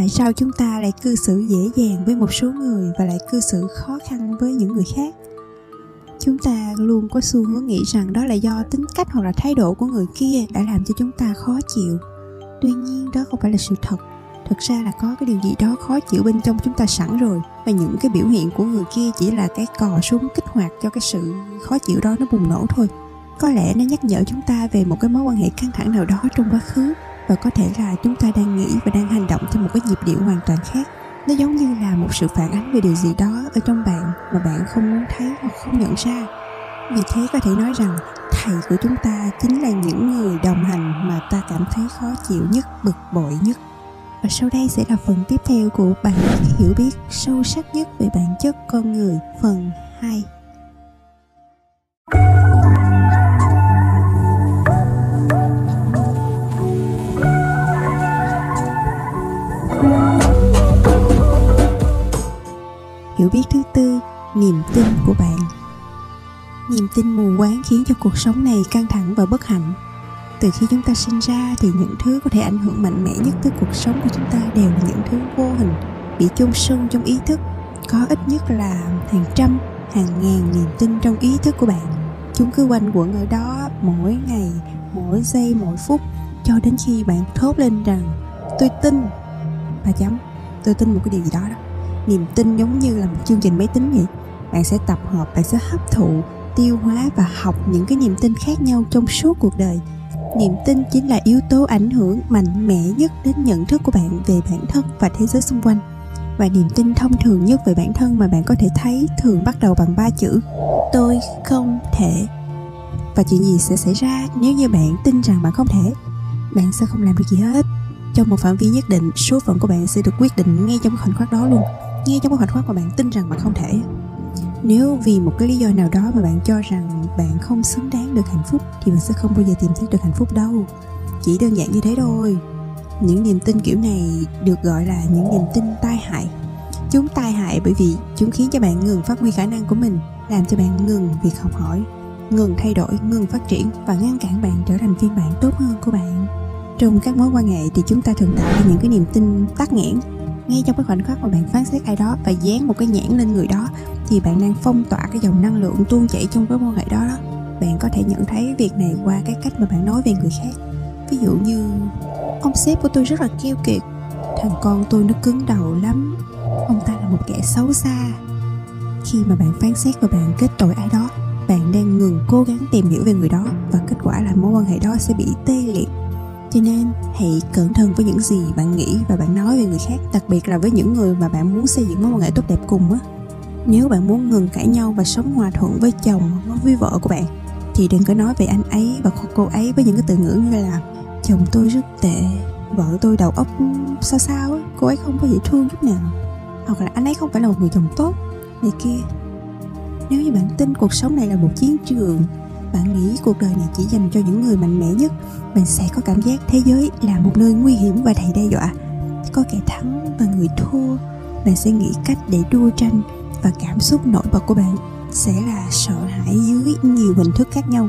tại sao chúng ta lại cư xử dễ dàng với một số người và lại cư xử khó khăn với những người khác? Chúng ta luôn có xu hướng nghĩ rằng đó là do tính cách hoặc là thái độ của người kia đã làm cho chúng ta khó chịu. Tuy nhiên, đó không phải là sự thật. Thực ra là có cái điều gì đó khó chịu bên trong chúng ta sẵn rồi, và những cái biểu hiện của người kia chỉ là cái cò súng kích hoạt cho cái sự khó chịu đó nó bùng nổ thôi. Có lẽ nó nhắc nhở chúng ta về một cái mối quan hệ căng thẳng nào đó trong quá khứ và có thể là chúng ta đang nghĩ và đang hành động theo một cái nhịp điệu hoàn toàn khác. Nó giống như là một sự phản ánh về điều gì đó ở trong bạn mà bạn không muốn thấy hoặc không nhận ra. Vì thế có thể nói rằng thầy của chúng ta chính là những người đồng hành mà ta cảm thấy khó chịu nhất, bực bội nhất. Và sau đây sẽ là phần tiếp theo của bài hiểu biết sâu sắc nhất về bản chất con người, phần 2 hiểu biết thứ tư, niềm tin của bạn. Niềm tin mù quáng khiến cho cuộc sống này căng thẳng và bất hạnh. Từ khi chúng ta sinh ra thì những thứ có thể ảnh hưởng mạnh mẽ nhất tới cuộc sống của chúng ta đều là những thứ vô hình, bị chôn sâu trong ý thức. Có ít nhất là hàng trăm, hàng ngàn niềm tin trong ý thức của bạn. Chúng cứ quanh quẩn ở đó mỗi ngày, mỗi giây, mỗi phút, cho đến khi bạn thốt lên rằng, tôi tin. Và chấm tôi tin một cái điều gì đó đó niềm tin giống như là một chương trình máy tính vậy. Bạn sẽ tập hợp, bạn sẽ hấp thụ, tiêu hóa và học những cái niềm tin khác nhau trong suốt cuộc đời. Niềm tin chính là yếu tố ảnh hưởng mạnh mẽ nhất đến nhận thức của bạn về bản thân và thế giới xung quanh. Và niềm tin thông thường nhất về bản thân mà bạn có thể thấy thường bắt đầu bằng ba chữ tôi không thể và chuyện gì sẽ xảy ra nếu như bạn tin rằng bạn không thể? Bạn sẽ không làm được gì hết. Trong một phạm vi nhất định, số phận của bạn sẽ được quyết định ngay trong khoảnh khắc đó luôn ngay trong cái khoảnh khắc mà bạn, tin rằng bạn không thể. Nếu vì một cái lý do nào đó mà bạn cho rằng bạn không xứng đáng được hạnh phúc, thì bạn sẽ không bao giờ tìm thấy được hạnh phúc đâu. Chỉ đơn giản như thế thôi. Những niềm tin kiểu này được gọi là những niềm tin tai hại. Chúng tai hại bởi vì chúng khiến cho bạn ngừng phát huy khả năng của mình, làm cho bạn ngừng việc học hỏi, ngừng thay đổi, ngừng phát triển và ngăn cản bạn trở thành phiên bản tốt hơn của bạn. Trong các mối quan hệ thì chúng ta thường tạo ra những cái niềm tin tắc nghẽn ngay trong cái khoảnh khắc mà bạn phán xét ai đó và dán một cái nhãn lên người đó, thì bạn đang phong tỏa cái dòng năng lượng tuôn chảy trong cái mối quan hệ đó đó. Bạn có thể nhận thấy việc này qua cái cách mà bạn nói về người khác. Ví dụ như, ông sếp của tôi rất là keo kiệt, thằng con tôi nó cứng đầu lắm, ông ta là một kẻ xấu xa. Khi mà bạn phán xét và bạn kết tội ai đó, bạn đang ngừng cố gắng tìm hiểu về người đó và kết quả là mối quan hệ đó sẽ bị tê liệt cho nên, hãy cẩn thận với những gì bạn nghĩ và bạn nói về người khác, đặc biệt là với những người mà bạn muốn xây dựng mối quan hệ tốt đẹp cùng á. Nếu bạn muốn ngừng cãi nhau và sống hòa thuận với chồng hoặc với vợ của bạn, thì đừng có nói về anh ấy và cô ấy với những cái từ ngữ như là, chồng tôi rất tệ, vợ tôi đầu óc sao sao á cô ấy không có dễ thương chút nào. Hoặc là, anh ấy không phải là một người chồng tốt. Này kia. Nếu như bạn tin cuộc sống này là một chiến trường bạn nghĩ cuộc đời này chỉ dành cho những người mạnh mẽ nhất, bạn sẽ có cảm giác thế giới là một nơi nguy hiểm và đầy đe dọa. Có kẻ thắng và người thua, bạn sẽ nghĩ cách để đua tranh và cảm xúc nổi bật của bạn sẽ là sợ hãi dưới nhiều hình thức khác nhau.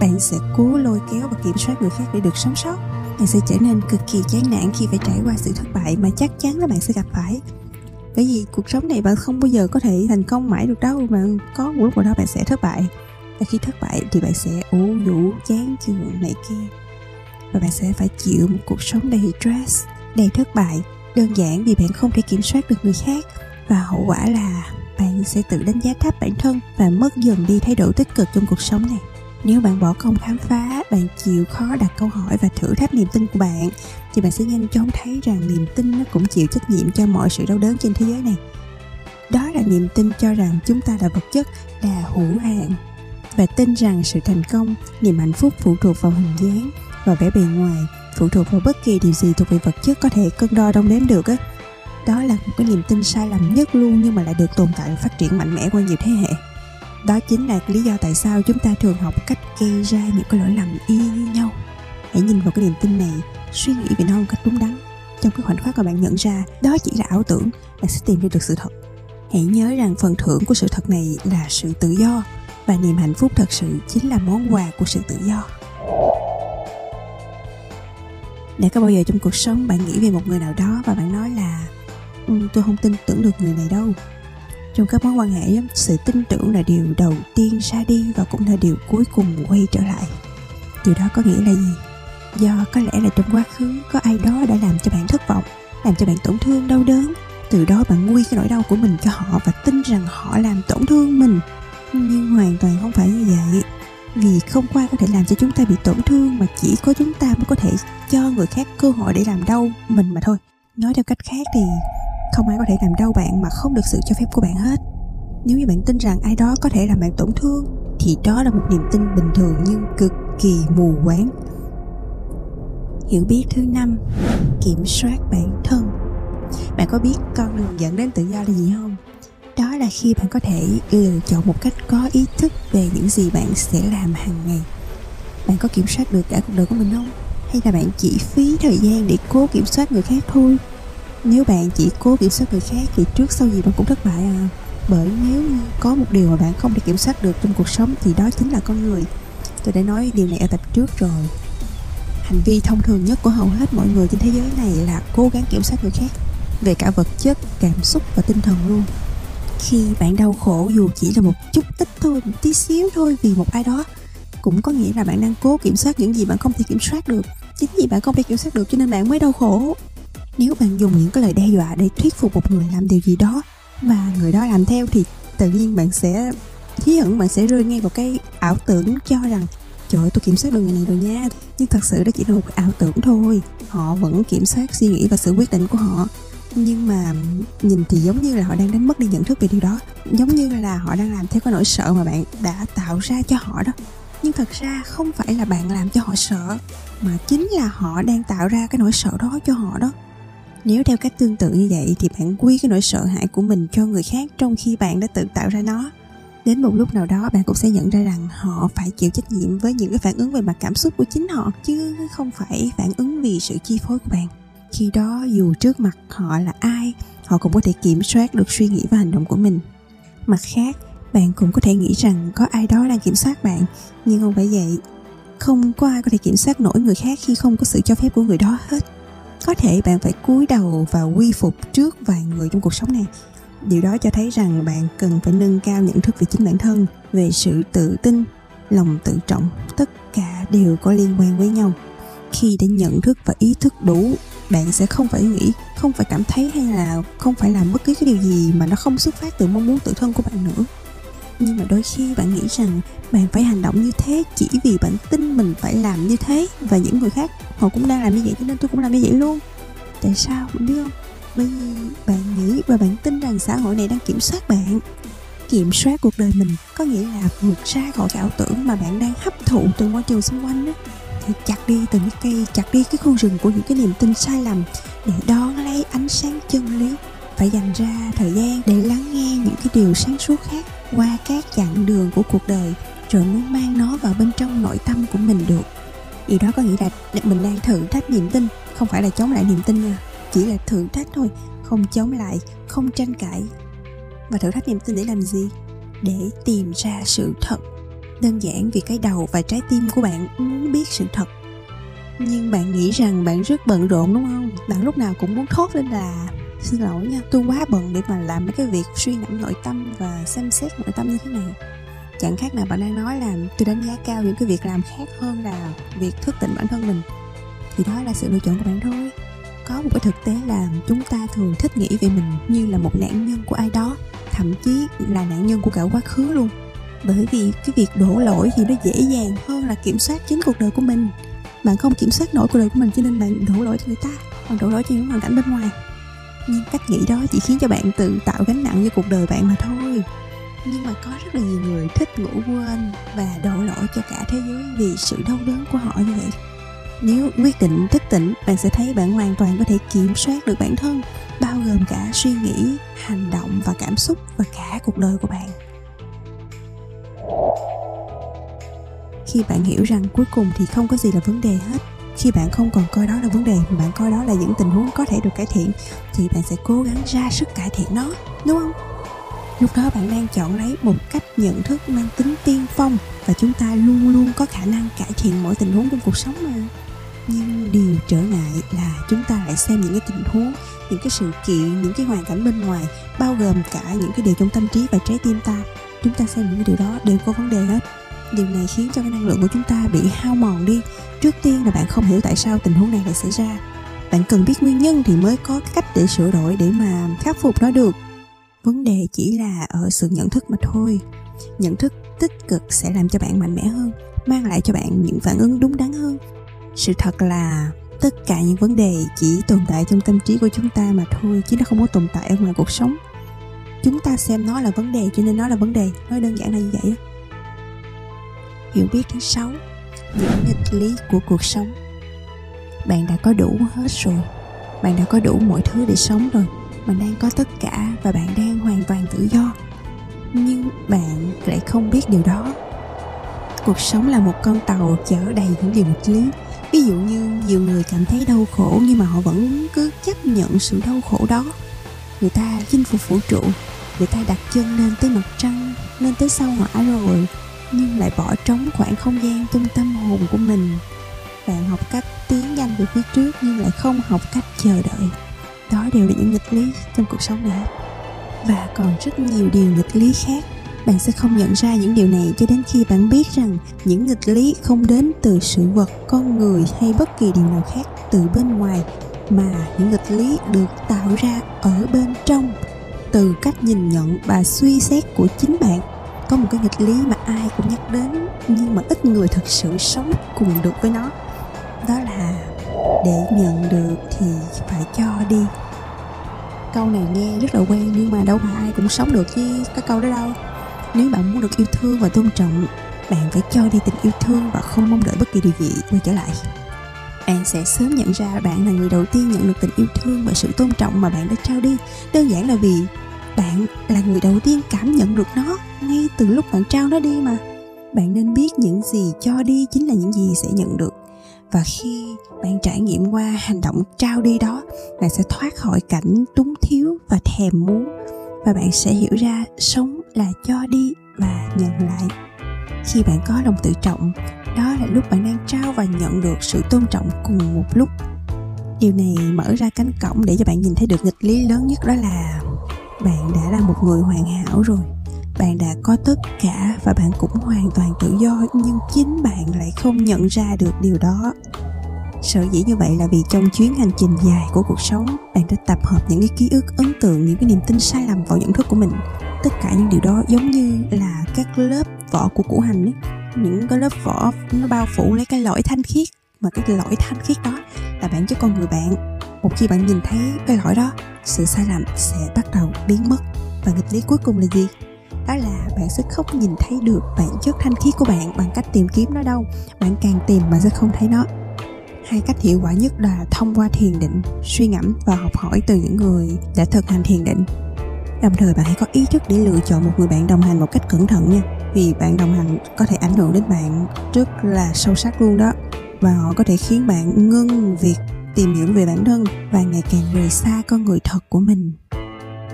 Bạn sẽ cố lôi kéo và kiểm soát người khác để được sống sót. Bạn sẽ trở nên cực kỳ chán nản khi phải trải qua sự thất bại mà chắc chắn là bạn sẽ gặp phải. Bởi vì cuộc sống này bạn không bao giờ có thể thành công mãi được đâu bạn có một lúc nào đó bạn sẽ thất bại và khi thất bại thì bạn sẽ ủ rũ, chán chường này kia. Và bạn sẽ phải chịu một cuộc sống đầy stress, đầy thất bại, đơn giản vì bạn không thể kiểm soát được người khác. Và hậu quả là bạn sẽ tự đánh giá thấp bản thân và mất dần đi thái độ tích cực trong cuộc sống này. Nếu bạn bỏ công khám phá, bạn chịu khó đặt câu hỏi và thử thách niềm tin của bạn, thì bạn sẽ nhanh chóng thấy rằng niềm tin nó cũng chịu trách nhiệm cho mọi sự đau đớn trên thế giới này. Đó là niềm tin cho rằng chúng ta là vật chất, là hữu hạn và tin rằng sự thành công, niềm hạnh phúc phụ thuộc vào hình dáng và vẻ bề ngoài, phụ thuộc vào bất kỳ điều gì thuộc về vật chất có thể cân đo đong đếm được á. Đó là một cái niềm tin sai lầm nhất luôn nhưng mà lại được tồn tại và phát triển mạnh mẽ qua nhiều thế hệ. Đó chính là lý do tại sao chúng ta thường học cách gây ra những cái lỗi lầm y như nhau. Hãy nhìn vào cái niềm tin này, suy nghĩ về nó một cách đúng đắn. Trong cái khoảnh khắc mà bạn nhận ra, đó chỉ là ảo tưởng, bạn sẽ tìm ra được sự thật. Hãy nhớ rằng phần thưởng của sự thật này là sự tự do và niềm hạnh phúc thật sự chính là món quà của sự tự do. Để có bao giờ trong cuộc sống bạn nghĩ về một người nào đó và bạn nói là ừ, tôi không tin tưởng được người này đâu. Trong các mối quan hệ sự tin tưởng là điều đầu tiên ra đi và cũng là điều cuối cùng quay trở lại. Điều đó có nghĩa là gì? Do có lẽ là trong quá khứ có ai đó đã làm cho bạn thất vọng làm cho bạn tổn thương đau đớn. Từ đó bạn nguy cái nỗi đau của mình cho họ và tin rằng họ làm tổn thương mình nhưng hoàn toàn không phải như vậy, vì không có ai có thể làm cho chúng ta bị tổn thương mà chỉ có chúng ta mới có thể cho người khác cơ hội để làm đau mình mà thôi. Nói theo cách khác thì, không ai có thể làm đau bạn mà không được sự cho phép của bạn hết. Nếu như bạn tin rằng ai đó có thể làm bạn tổn thương, thì đó là một niềm tin bình thường nhưng cực kỳ mù quáng. Hiểu biết thứ năm, kiểm soát bản thân. Bạn có biết con đường dẫn đến tự do là gì không? Đó là khi bạn có thể lựa chọn một cách có ý thức về những gì bạn sẽ làm hàng ngày. Bạn có kiểm soát được cả cuộc đời của mình không? Hay là bạn chỉ phí thời gian để cố kiểm soát người khác thôi? Nếu bạn chỉ cố kiểm soát người khác thì trước sau gì bạn cũng thất bại à? Bởi nếu có một điều mà bạn không thể kiểm soát được trong cuộc sống thì đó chính là con người. Tôi đã nói điều này ở tập trước rồi. Hành vi thông thường nhất của hầu hết mọi người trên thế giới này là cố gắng kiểm soát người khác, về cả vật chất, cảm xúc và tinh thần luôn khi bạn đau khổ dù chỉ là một chút ít thôi, một tí xíu thôi vì một ai đó, cũng có nghĩa là bạn đang cố kiểm soát những gì bạn không thể kiểm soát được. Chính vì bạn không thể kiểm soát được cho nên bạn mới đau khổ. Nếu bạn dùng những cái lời đe dọa để thuyết phục một người làm điều gì đó và người đó làm theo thì tự nhiên bạn sẽ hí hửng, bạn sẽ rơi ngay vào cái ảo tưởng cho rằng, trời ơi, tôi kiểm soát được người này rồi nha. Nhưng thật sự đó chỉ là một ảo tưởng thôi. Họ vẫn kiểm soát suy nghĩ và sự quyết định của họ nhưng mà nhìn thì giống như là họ đang đánh mất đi nhận thức về điều đó. Giống như là họ đang làm theo cái nỗi sợ mà bạn đã tạo ra cho họ đó. Nhưng thật ra không phải là bạn làm cho họ sợ, mà chính là họ đang tạo ra cái nỗi sợ đó cho họ đó. Nếu theo cách tương tự như vậy thì bạn quy cái nỗi sợ hãi của mình cho người khác trong khi bạn đã tự tạo ra nó. Đến một lúc nào đó bạn cũng sẽ nhận ra rằng họ phải chịu trách nhiệm với những cái phản ứng về mặt cảm xúc của chính họ, chứ không phải phản ứng vì sự chi phối của bạn khi đó, dù trước mặt họ là ai, họ cũng có thể kiểm soát được suy nghĩ và hành động của mình. Mặt khác, bạn cũng có thể nghĩ rằng có ai đó đang kiểm soát bạn, nhưng không phải vậy. Không có ai có thể kiểm soát nổi người khác khi không có sự cho phép của người đó hết. Có thể bạn phải cúi đầu và quy phục trước vài người trong cuộc sống này. Điều đó cho thấy rằng bạn cần phải nâng cao nhận thức về chính bản thân, về sự tự tin, lòng tự trọng. Tất cả đều có liên quan với nhau. Khi đã nhận thức và ý thức đủ bạn sẽ không phải nghĩ, không phải cảm thấy hay là không phải làm bất cứ cái điều gì mà nó không xuất phát từ mong muốn tự thân của bạn nữa. Nhưng mà đôi khi bạn nghĩ rằng bạn phải hành động như thế chỉ vì bạn tin mình phải làm như thế và những người khác họ cũng đang làm như vậy cho nên tôi cũng làm như vậy luôn. Tại sao, bạn biết không? Bởi vì bạn nghĩ và bạn tin rằng xã hội này đang kiểm soát bạn. Kiểm soát cuộc đời mình có nghĩa là vượt ra khỏi cái ảo tưởng mà bạn đang hấp thụ từ môi trường xung quanh đó thì chặt đi từng cái cây, chặt đi cái khu rừng của những cái niềm tin sai lầm, để đón lấy ánh sáng chân lý. Phải dành ra thời gian để lắng nghe những cái điều sáng suốt khác qua các chặng đường của cuộc đời, rồi mới mang nó vào bên trong nội tâm của mình được. Điều đó có nghĩa là mình đang thử thách niềm tin, không phải là chống lại niềm tin nha, chỉ là thử thách thôi, không chống lại, không tranh cãi. Và thử thách niềm tin để làm gì? Để tìm ra sự thật đơn giản vì cái đầu và trái tim của bạn muốn biết sự thật. Nhưng bạn nghĩ rằng bạn rất bận rộn, đúng không? Bạn lúc nào cũng muốn thốt lên là xin lỗi nha, tôi quá bận để mà làm mấy cái việc suy ngẫm nội tâm và xem xét nội tâm như thế này. Chẳng khác nào bạn đang nói là tôi đánh giá cao những cái việc làm khác hơn là việc thức tỉnh bản thân mình. Thì đó là sự lựa chọn của bạn thôi. Có một cái thực tế là chúng ta thường thích nghĩ về mình như là một nạn nhân của ai đó, thậm chí là nạn nhân của cả quá khứ luôn bởi vì cái việc đổ lỗi thì nó dễ dàng hơn là kiểm soát chính cuộc đời của mình. Bạn không kiểm soát nổi cuộc đời của mình cho nên bạn đổ lỗi cho người ta còn đổ lỗi cho những hoàn cảnh bên ngoài. Nhưng cách nghĩ đó chỉ khiến cho bạn tự tạo gánh nặng cho cuộc đời bạn mà thôi. Nhưng mà có rất là nhiều người thích ngủ quên và đổ lỗi cho cả thế giới vì sự đau đớn của họ như vậy. Nếu quyết định thức tỉnh, bạn sẽ thấy bạn hoàn toàn có thể kiểm soát được bản thân, bao gồm cả suy nghĩ, hành động và cảm xúc và cả cuộc đời của bạn khi bạn hiểu rằng cuối cùng thì không có gì là vấn đề hết. Khi bạn không còn coi đó là vấn đề, mà bạn coi đó là những tình huống có thể được cải thiện, thì bạn sẽ cố gắng ra sức cải thiện nó, đúng không? Lúc đó bạn đang chọn lấy một cách nhận thức mang tính tiên phong, và chúng ta luôn luôn có khả năng cải thiện mọi tình huống trong cuộc sống mà. Nhưng điều trở ngại là chúng ta lại xem những cái tình huống, những cái sự kiện, những cái hoàn cảnh bên ngoài, bao gồm cả những cái điều trong tâm trí và trái tim ta chúng ta xem những cái điều đó đều có vấn đề hết. Điều này khiến cho cái năng lượng của chúng ta bị hao mòn đi. Trước tiên là bạn không hiểu tại sao tình huống này lại xảy ra. Bạn cần biết nguyên nhân thì mới có cách để sửa đổi để mà khắc phục nó được. Vấn đề chỉ là ở sự nhận thức mà thôi. Nhận thức tích cực sẽ làm cho bạn mạnh mẽ hơn, mang lại cho bạn những phản ứng đúng đắn hơn. Sự thật là tất cả những vấn đề chỉ tồn tại trong tâm trí của chúng ta mà thôi, chứ nó không có tồn tại ở ngoài cuộc sống chúng ta xem nó là vấn đề cho nên nó là vấn đề. Nói đơn giản là như vậy hiểu biết thứ sáu, những nghịch lý của cuộc sống. Bạn đã có đủ hết rồi. Bạn đã có đủ mọi thứ để sống rồi. Bạn đang có tất cả và bạn đang hoàn toàn tự do. Nhưng bạn lại không biết điều đó. Cuộc sống là một con tàu chở đầy những điều nghịch lý. Ví dụ như nhiều người cảm thấy đau khổ nhưng mà họ vẫn cứ chấp nhận sự đau khổ đó. Người ta chinh phục vũ trụ người ta đặt chân lên tới mặt trăng, lên tới sao hỏa rồi, nhưng lại bỏ trống khoảng không gian trong tâm hồn của mình. Bạn học cách tiến nhanh về phía trước nhưng lại không học cách chờ đợi. Đó đều là những nghịch lý trong cuộc sống này và còn rất nhiều điều nghịch lý khác. Bạn sẽ không nhận ra những điều này cho đến khi bạn biết rằng những nghịch lý không đến từ sự vật, con người hay bất kỳ điều nào khác từ bên ngoài, mà những nghịch lý được tạo ra ở bên trong từ cách nhìn nhận và suy xét của chính bạn. Có một cái nghịch lý mà ai cũng nhắc đến, nhưng mà ít người thực sự sống cùng được với nó. Đó là để nhận được thì phải cho đi. Câu này nghe rất là quen, nhưng mà đâu phải ai cũng sống được với cái câu đó đâu. Nếu bạn muốn được yêu thương và tôn trọng, bạn phải cho đi tình yêu thương và không mong đợi bất kỳ điều gì quay trở lại bạn sẽ sớm nhận ra bạn là người đầu tiên nhận được tình yêu thương và sự tôn trọng mà bạn đã trao đi. Đơn giản là vì bạn là người đầu tiên cảm nhận được nó ngay từ lúc bạn trao nó đi mà. Bạn nên biết những gì cho đi chính là những gì sẽ nhận được. Và khi bạn trải nghiệm qua hành động trao đi đó, bạn sẽ thoát khỏi cảnh túng thiếu và thèm muốn. Và bạn sẽ hiểu ra sống là cho đi và nhận lại khi bạn có lòng tự trọng, đó là lúc bạn đang trao và nhận được sự tôn trọng cùng một lúc. Điều này mở ra cánh cổng để cho bạn nhìn thấy được nghịch lý lớn nhất, đó là bạn đã là một người hoàn hảo rồi. Bạn đã có tất cả và bạn cũng hoàn toàn tự do, nhưng chính bạn lại không nhận ra được điều đó. Sở dĩ như vậy là vì trong chuyến hành trình dài của cuộc sống, bạn đã tập hợp những cái ký ức, ấn tượng, những cái niềm tin sai lầm vào nhận thức của mình. Tất cả những điều đó giống như là các lớp vỏ của củ hành ấy. Những cái lớp vỏ nó bao phủ lấy cái lõi thanh khiết, mà cái lõi thanh khiết đó là bản chất con người bạn. Một khi bạn nhìn thấy cái lõi đó, sự sai lầm sẽ bắt đầu biến mất. Và nghịch lý cuối cùng là gì? Đó là bạn sẽ không nhìn thấy được bản chất thanh khiết của bạn bằng cách tìm kiếm nó đâu. Bạn càng tìm mà sẽ không thấy nó. Hai cách hiệu quả nhất là thông qua thiền định, suy ngẫm và học hỏi từ những người đã thực hành thiền định. Đồng thời, bạn hãy có ý thức để lựa chọn một người bạn đồng hành một cách cẩn thận nha vì bạn đồng hành có thể ảnh hưởng đến bạn rất là sâu sắc luôn đó. Và họ có thể khiến bạn ngưng việc tìm hiểu về bản thân và ngày càng rời xa con người thật của mình.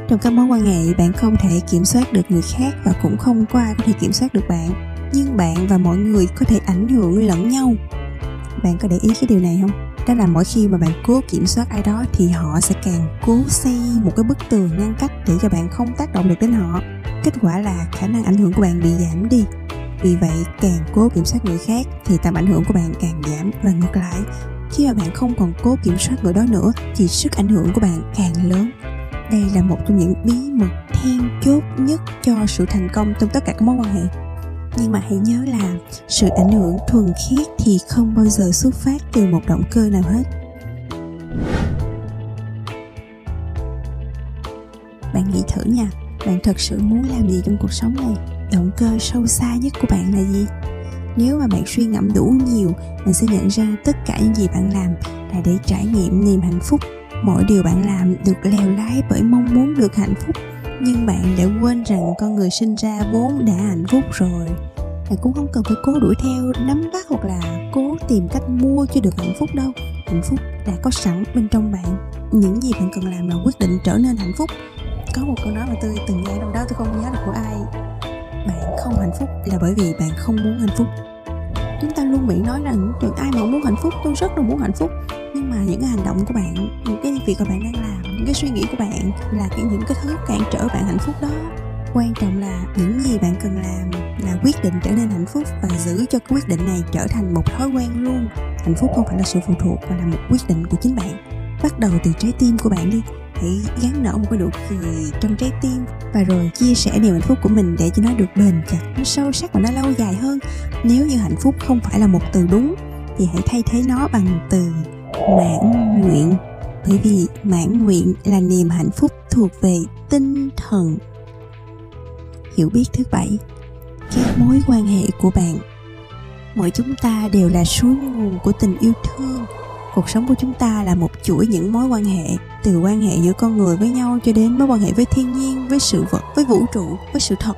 Trong các mối quan hệ, bạn không thể kiểm soát được người khác và cũng không có ai có thể kiểm soát được bạn. Nhưng bạn và mọi người có thể ảnh hưởng lẫn nhau. Bạn có để ý cái điều này không? Đó là mỗi khi mà bạn cố kiểm soát ai đó thì họ sẽ càng cố xây một cái bức tường ngăn cách để cho bạn không tác động được đến họ kết quả là khả năng ảnh hưởng của bạn bị giảm đi. Vì vậy, càng cố kiểm soát người khác thì tầm ảnh hưởng của bạn càng giảm. Và ngược lại, khi mà bạn không còn cố kiểm soát người đó nữa thì sức ảnh hưởng của bạn càng lớn. Đây là một trong những bí mật then chốt nhất cho sự thành công trong tất cả các mối quan hệ. Nhưng mà hãy nhớ là sự ảnh hưởng thuần khiết thì không bao giờ xuất phát từ một động cơ nào hết. Bạn nghĩ thử nha bạn thật sự muốn làm gì trong cuộc sống này? Động cơ sâu xa nhất của bạn là gì? Nếu mà bạn suy ngẫm đủ nhiều, bạn sẽ nhận ra tất cả những gì bạn làm là để trải nghiệm niềm hạnh phúc. Mọi điều bạn làm được lèo lái bởi mong muốn được hạnh phúc, nhưng bạn đã quên rằng con người sinh ra vốn đã hạnh phúc rồi. Bạn cũng không cần phải cố đuổi theo, nắm bắt hoặc là cố tìm cách mua cho được hạnh phúc đâu. Hạnh phúc đã có sẵn bên trong bạn. Những gì bạn cần làm là quyết định trở nên hạnh phúc có một câu nói mà tôi từng nghe đâu đó, tôi không nhớ được của ai. Bạn không hạnh phúc là bởi vì bạn không muốn hạnh phúc. Chúng ta luôn miệng nói rằng ai mà muốn hạnh phúc, tôi rất là muốn hạnh phúc. Nhưng mà những cái hành động của bạn, những cái việc mà bạn đang làm, những cái suy nghĩ của bạn là cái những cái thứ cản trở bạn hạnh phúc đó. Quan trọng là những gì bạn cần làm là quyết định trở nên hạnh phúc và giữ cho cái quyết định này trở thành một thói quen luôn. Hạnh phúc không phải là sự phụ thuộc mà là một quyết định của chính bạn. Bắt đầu từ trái tim của bạn đi hãy gắn nở một cái nụ cười trong trái tim và rồi chia sẻ niềm hạnh phúc của mình để cho nó được bền chặt, nó sâu sắc và nó lâu dài hơn. Nếu như hạnh phúc không phải là một từ đúng, thì hãy thay thế nó bằng từ mãn nguyện. Bởi vì mãn nguyện là niềm hạnh phúc thuộc về tinh thần. Hiểu biết thứ bảy, các mối quan hệ của bạn. Mỗi chúng ta đều là suối nguồn của tình yêu thương cuộc sống của chúng ta là một chuỗi những mối quan hệ, từ quan hệ giữa con người với nhau cho đến mối quan hệ với thiên nhiên, với sự vật, với vũ trụ, với sự thật.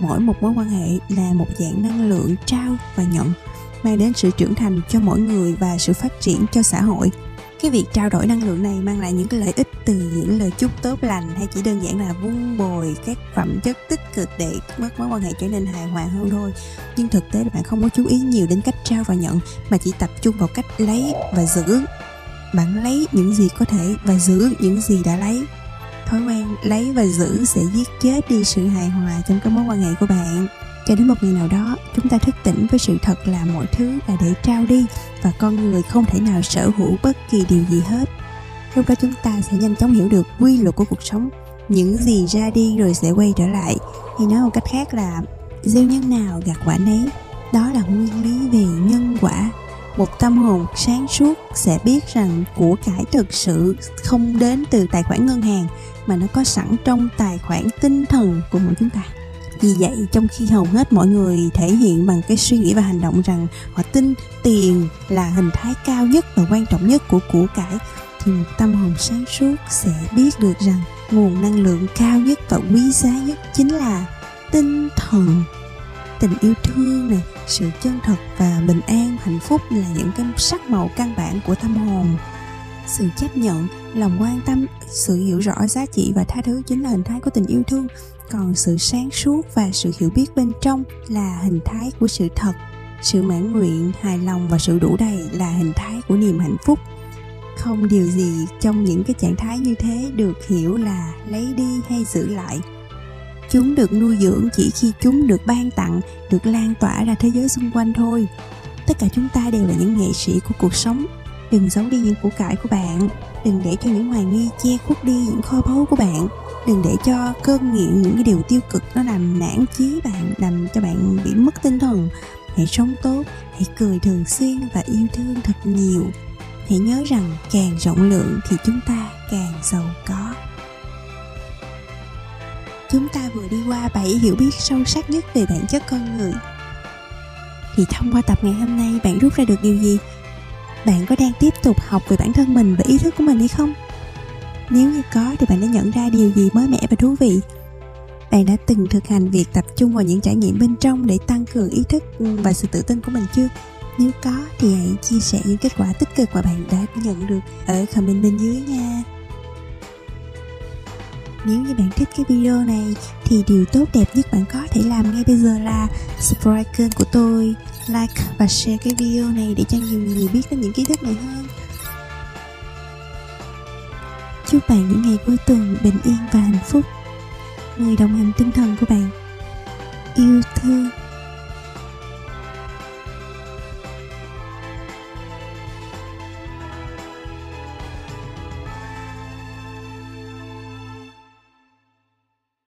Mỗi một mối quan hệ là một dạng năng lượng, trao và nhận, mang đến sự trưởng thành cho mỗi người và sự phát triển cho xã hội cái việc trao đổi năng lượng này mang lại những cái lợi ích từ những lời chúc tốt lành hay chỉ đơn giản là vun bồi các phẩm chất tích cực để mối quan hệ trở nên hài hòa hơn thôi. Nhưng thực tế là bạn không có chú ý nhiều đến cách trao và nhận, mà chỉ tập trung vào cách lấy và giữ. Bạn lấy những gì có thể và giữ những gì đã lấy. Thói quen lấy và giữ sẽ giết chết đi sự hài hòa trong các mối quan hệ của bạn cho đến một ngày nào đó, chúng ta thức tỉnh với sự thật là mọi thứ là để trao đi và con người không thể nào sở hữu bất kỳ điều gì hết. Lúc đó chúng ta sẽ nhanh chóng hiểu được quy luật của cuộc sống. Những gì ra đi rồi sẽ quay trở lại. Hay nói một cách khác là, gieo nhân nào gặt quả nấy. Đó là nguyên lý về nhân quả. Một tâm hồn sáng suốt sẽ biết rằng của cải thực sự không đến từ tài khoản ngân hàng, mà nó có sẵn trong tài khoản tinh thần của mỗi chúng ta vì vậy, trong khi hầu hết mọi người thể hiện bằng cái suy nghĩ và hành động rằng họ tin tiền là hình thái cao nhất và quan trọng nhất của của cải, thì một tâm hồn sáng suốt sẽ biết được rằng nguồn năng lượng cao nhất và quý giá nhất chính là tinh thần. Tình yêu thương này, sự chân thật và bình an, hạnh phúc là những cái sắc màu căn bản của tâm hồn. Sự chấp nhận lòng quan tâm, sự hiểu rõ giá trị và tha thứ chính là hình thái của tình yêu thương. Còn sự sáng suốt và sự hiểu biết bên trong là hình thái của sự thật. Sự mãn nguyện, hài lòng và sự đủ đầy là hình thái của niềm hạnh phúc. Không điều gì trong những cái trạng thái như thế được hiểu là lấy đi hay giữ lại. Chúng được nuôi dưỡng chỉ khi chúng được ban tặng, được lan tỏa ra thế giới xung quanh thôi. Tất cả chúng ta đều là những nghệ sĩ của cuộc sống đừng giấu đi những của cải của bạn. Đừng để cho những hoài nghi che khuất đi những kho báu của bạn. Đừng để cho cơn nghiện những cái điều tiêu cực nó làm nản chí bạn, làm cho bạn bị mất tinh thần. Hãy sống tốt, hãy cười thường xuyên và yêu thương thật nhiều. Hãy nhớ rằng càng rộng lượng thì chúng ta càng giàu có. Chúng ta vừa đi qua bảy hiểu biết sâu sắc nhất về bản chất con người. Thì thông qua tập ngày hôm nay, bạn rút ra được điều gì? Bạn có đang tiếp tục học về bản thân mình và ý thức của mình hay không? Nếu như có thì bạn đã nhận ra điều gì mới mẻ và thú vị. Bạn đã từng thực hành việc tập trung vào những trải nghiệm bên trong để tăng cường ý thức ừ, và sự tự tin của mình chưa? Nếu có thì hãy chia sẻ những kết quả tích cực mà bạn đã nhận được ở comment bên dưới nha. Nếu như bạn thích cái video này thì điều tốt đẹp nhất bạn có thể làm ngay bây giờ là subscribe kênh của tôi like và share cái video này để cho nhiều người biết đến những kiến thức này hơn. Chúc bạn những ngày cuối tuần bình yên và hạnh phúc. Người đồng hành tinh thần của bạn. Yêu thương.